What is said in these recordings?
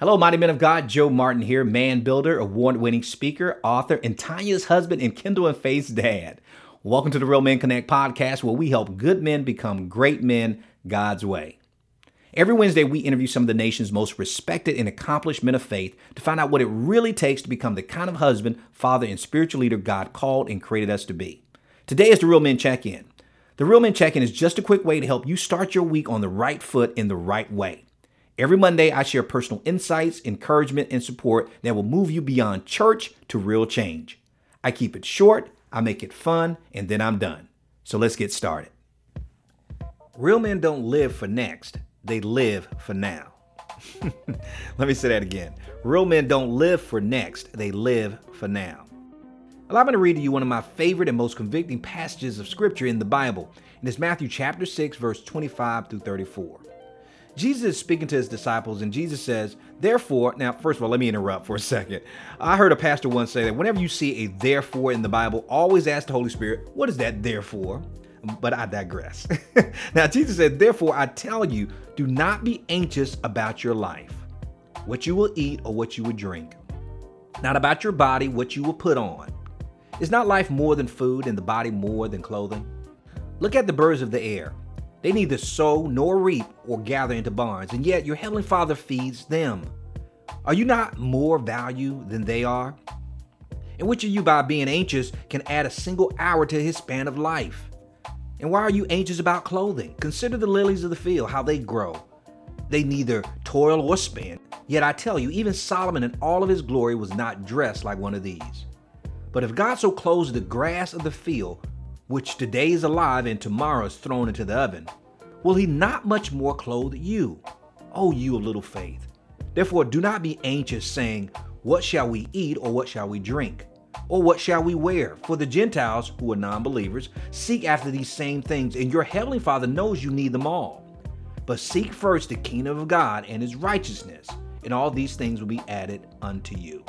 Hello, mighty men of God. Joe Martin here, man builder, award winning speaker, author, and Tanya's husband and Kendall and Faith's dad. Welcome to the Real Men Connect podcast, where we help good men become great men God's way. Every Wednesday, we interview some of the nation's most respected and accomplished men of faith to find out what it really takes to become the kind of husband, father, and spiritual leader God called and created us to be. Today is the Real Men Check In. The Real Men Check In is just a quick way to help you start your week on the right foot in the right way. Every Monday, I share personal insights, encouragement, and support that will move you beyond church to real change. I keep it short, I make it fun, and then I'm done. So let's get started. Real men don't live for next, they live for now. Let me say that again. Real men don't live for next, they live for now. Allow me to read to you one of my favorite and most convicting passages of scripture in the Bible, and it's Matthew chapter 6, verse 25 through 34. Jesus is speaking to his disciples, and Jesus says, Therefore, now, first of all, let me interrupt for a second. I heard a pastor once say that whenever you see a therefore in the Bible, always ask the Holy Spirit, What is that therefore? But I digress. now, Jesus said, Therefore, I tell you, do not be anxious about your life, what you will eat or what you will drink, not about your body, what you will put on. Is not life more than food and the body more than clothing? Look at the birds of the air. They neither sow nor reap or gather into barns, and yet your heavenly Father feeds them. Are you not more value than they are? And which of you, by being anxious, can add a single hour to his span of life? And why are you anxious about clothing? Consider the lilies of the field, how they grow. They neither toil or spin. Yet I tell you, even Solomon in all of his glory was not dressed like one of these. But if God so clothes the grass of the field, which today is alive and tomorrow is thrown into the oven, will he not much more clothe you, O you of little faith? Therefore, do not be anxious, saying, What shall we eat, or what shall we drink? Or what shall we wear? For the Gentiles, who are non believers, seek after these same things, and your heavenly Father knows you need them all. But seek first the kingdom of God and his righteousness, and all these things will be added unto you.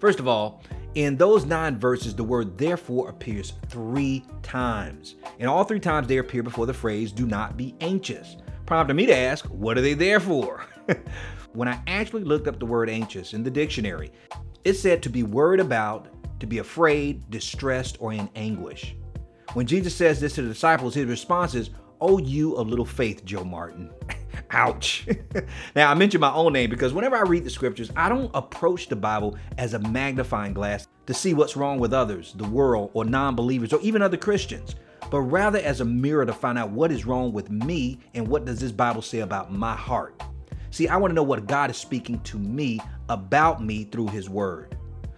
First of all, in those nine verses, the word therefore appears three times. And all three times they appear before the phrase, do not be anxious, prompting me to ask, what are they there for? when I actually looked up the word anxious in the dictionary, it said to be worried about, to be afraid, distressed, or in anguish. When Jesus says this to the disciples, his response is, Oh, you of little faith, Joe Martin. Ouch. now, I mention my own name because whenever I read the scriptures, I don't approach the Bible as a magnifying glass to see what's wrong with others, the world, or non believers, or even other Christians, but rather as a mirror to find out what is wrong with me and what does this Bible say about my heart. See, I want to know what God is speaking to me about me through his word.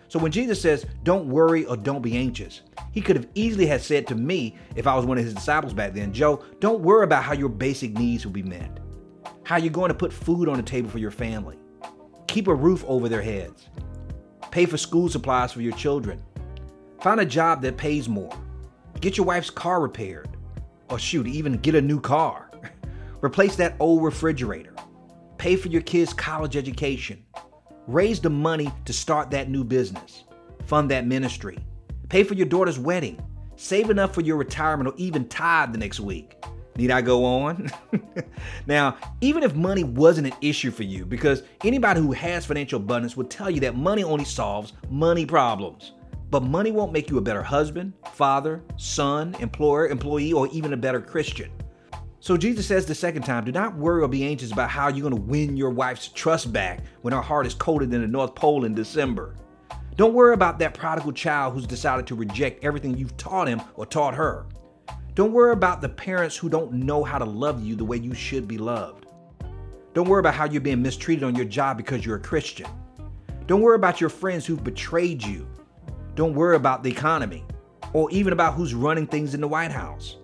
So when Jesus says, don't worry or don't be anxious, he could have easily had said to me, if I was one of his disciples back then, Joe, don't worry about how your basic needs will be met how you're going to put food on the table for your family, keep a roof over their heads, pay for school supplies for your children, find a job that pays more, get your wife's car repaired, or shoot, even get a new car, replace that old refrigerator, pay for your kids' college education, raise the money to start that new business, fund that ministry, pay for your daughter's wedding, save enough for your retirement, or even tithe the next week Need I go on? now, even if money wasn't an issue for you, because anybody who has financial abundance would tell you that money only solves money problems. But money won't make you a better husband, father, son, employer, employee, or even a better Christian. So Jesus says the second time, do not worry or be anxious about how you're going to win your wife's trust back when her heart is colder than the North Pole in December. Don't worry about that prodigal child who's decided to reject everything you've taught him or taught her. Don't worry about the parents who don't know how to love you the way you should be loved. Don't worry about how you're being mistreated on your job because you're a Christian. Don't worry about your friends who've betrayed you. Don't worry about the economy or even about who's running things in the White House.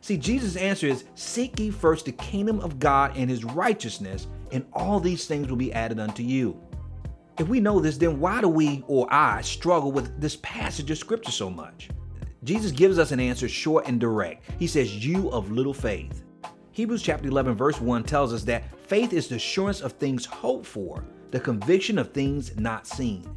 See, Jesus' answer is Seek ye first the kingdom of God and his righteousness, and all these things will be added unto you. If we know this, then why do we or I struggle with this passage of scripture so much? Jesus gives us an answer short and direct. He says, You of little faith. Hebrews chapter 11, verse 1 tells us that faith is the assurance of things hoped for, the conviction of things not seen.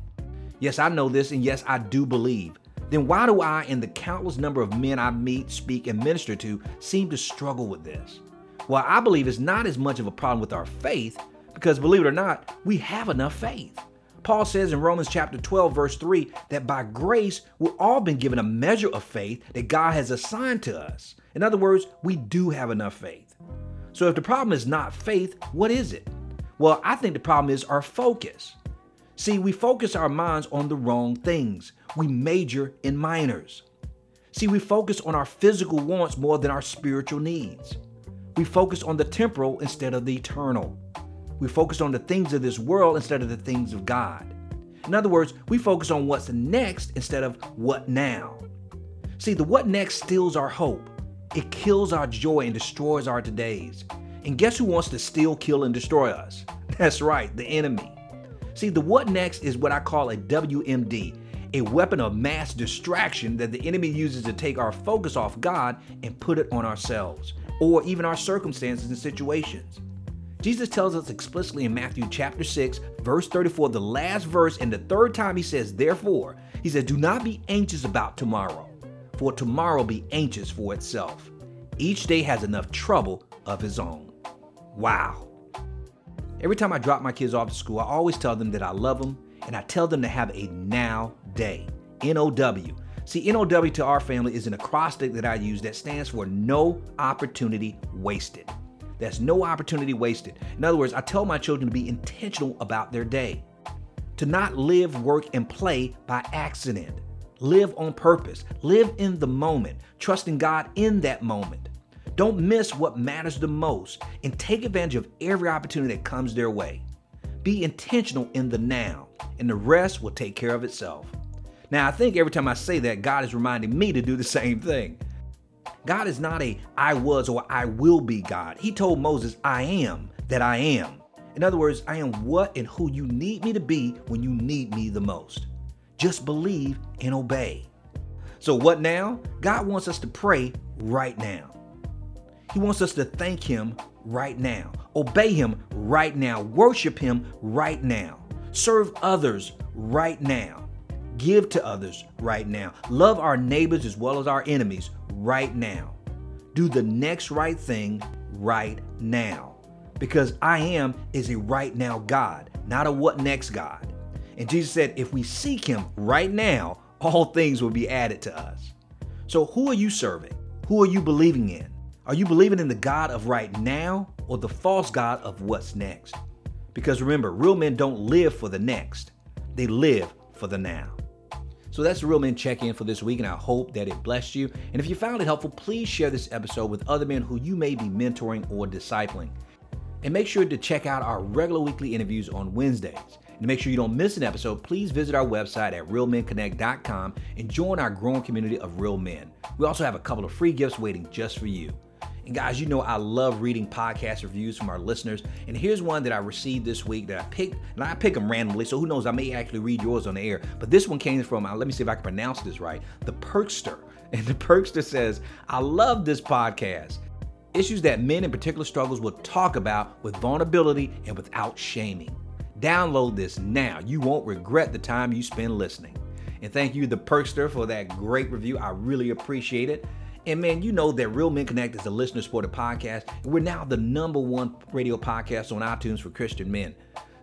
Yes, I know this, and yes, I do believe. Then why do I and the countless number of men I meet, speak, and minister to seem to struggle with this? Well, I believe it's not as much of a problem with our faith Because believe it or not, we have enough faith. Paul says in Romans chapter 12, verse 3, that by grace we've all been given a measure of faith that God has assigned to us. In other words, we do have enough faith. So if the problem is not faith, what is it? Well, I think the problem is our focus. See, we focus our minds on the wrong things. We major in minors. See, we focus on our physical wants more than our spiritual needs. We focus on the temporal instead of the eternal. We focus on the things of this world instead of the things of God. In other words, we focus on what's next instead of what now. See, the what next steals our hope. It kills our joy and destroys our todays. And guess who wants to steal, kill, and destroy us? That's right, the enemy. See, the what next is what I call a WMD, a weapon of mass distraction that the enemy uses to take our focus off God and put it on ourselves or even our circumstances and situations. Jesus tells us explicitly in Matthew chapter 6, verse 34, the last verse, and the third time he says, Therefore, he says, Do not be anxious about tomorrow, for tomorrow be anxious for itself. Each day has enough trouble of his own. Wow. Every time I drop my kids off to school, I always tell them that I love them and I tell them to have a now day. N O W. See, NOW to our family is an acrostic that I use that stands for no opportunity wasted. That's no opportunity wasted. In other words, I tell my children to be intentional about their day, to not live, work, and play by accident. Live on purpose, live in the moment, trusting God in that moment. Don't miss what matters the most and take advantage of every opportunity that comes their way. Be intentional in the now, and the rest will take care of itself. Now, I think every time I say that, God is reminding me to do the same thing. God is not a I was or I will be God. He told Moses, I am that I am. In other words, I am what and who you need me to be when you need me the most. Just believe and obey. So, what now? God wants us to pray right now. He wants us to thank Him right now, obey Him right now, worship Him right now, serve others right now, give to others right now, love our neighbors as well as our enemies right now. Do the next right thing right now. Because I am is a right now God, not a what next God. And Jesus said, if we seek Him right now, all things will be added to us. So, who are you serving? Who are you believing in? Are you believing in the God of right now or the false God of what's next? Because remember, real men don't live for the next, they live for the now. So that's the Real Men Check In for this week, and I hope that it blessed you. And if you found it helpful, please share this episode with other men who you may be mentoring or discipling. And make sure to check out our regular weekly interviews on Wednesdays. And to make sure you don't miss an episode, please visit our website at realmenconnect.com and join our growing community of real men. We also have a couple of free gifts waiting just for you. And guys, you know I love reading podcast reviews from our listeners. And here's one that I received this week that I picked, and I pick them randomly, so who knows, I may actually read yours on the air. But this one came from, uh, let me see if I can pronounce this right, the Perkster. And the Perkster says, I love this podcast. Issues that men in particular struggles will talk about with vulnerability and without shaming. Download this now. You won't regret the time you spend listening. And thank you, the Perkster, for that great review. I really appreciate it. And man, you know that Real Men Connect is a listener supported podcast. And we're now the number one radio podcast on iTunes for Christian men.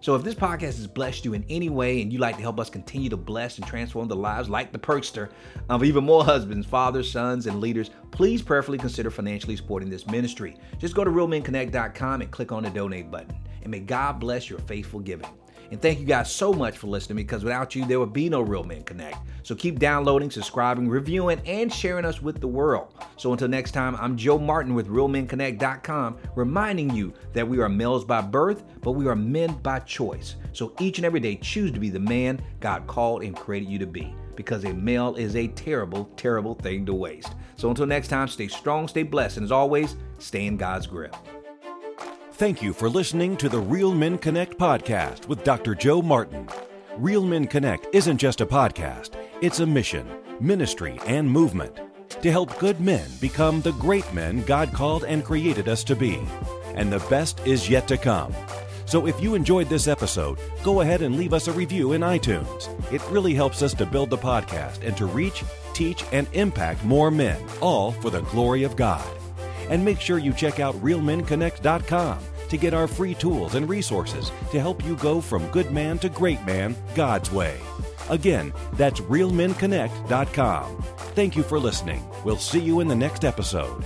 So if this podcast has blessed you in any way and you'd like to help us continue to bless and transform the lives like the Perkster of even more husbands, fathers, sons, and leaders, please prayerfully consider financially supporting this ministry. Just go to realmenconnect.com and click on the donate button. And may God bless your faithful giving. And thank you guys so much for listening because without you, there would be no Real Men Connect. So keep downloading, subscribing, reviewing, and sharing us with the world. So until next time, I'm Joe Martin with RealMenConnect.com, reminding you that we are males by birth, but we are men by choice. So each and every day, choose to be the man God called and created you to be because a male is a terrible, terrible thing to waste. So until next time, stay strong, stay blessed, and as always, stay in God's grip. Thank you for listening to the Real Men Connect podcast with Dr. Joe Martin. Real Men Connect isn't just a podcast, it's a mission, ministry, and movement to help good men become the great men God called and created us to be. And the best is yet to come. So if you enjoyed this episode, go ahead and leave us a review in iTunes. It really helps us to build the podcast and to reach, teach, and impact more men, all for the glory of God. And make sure you check out realmenconnect.com to get our free tools and resources to help you go from good man to great man God's way. Again, that's realmenconnect.com. Thank you for listening. We'll see you in the next episode.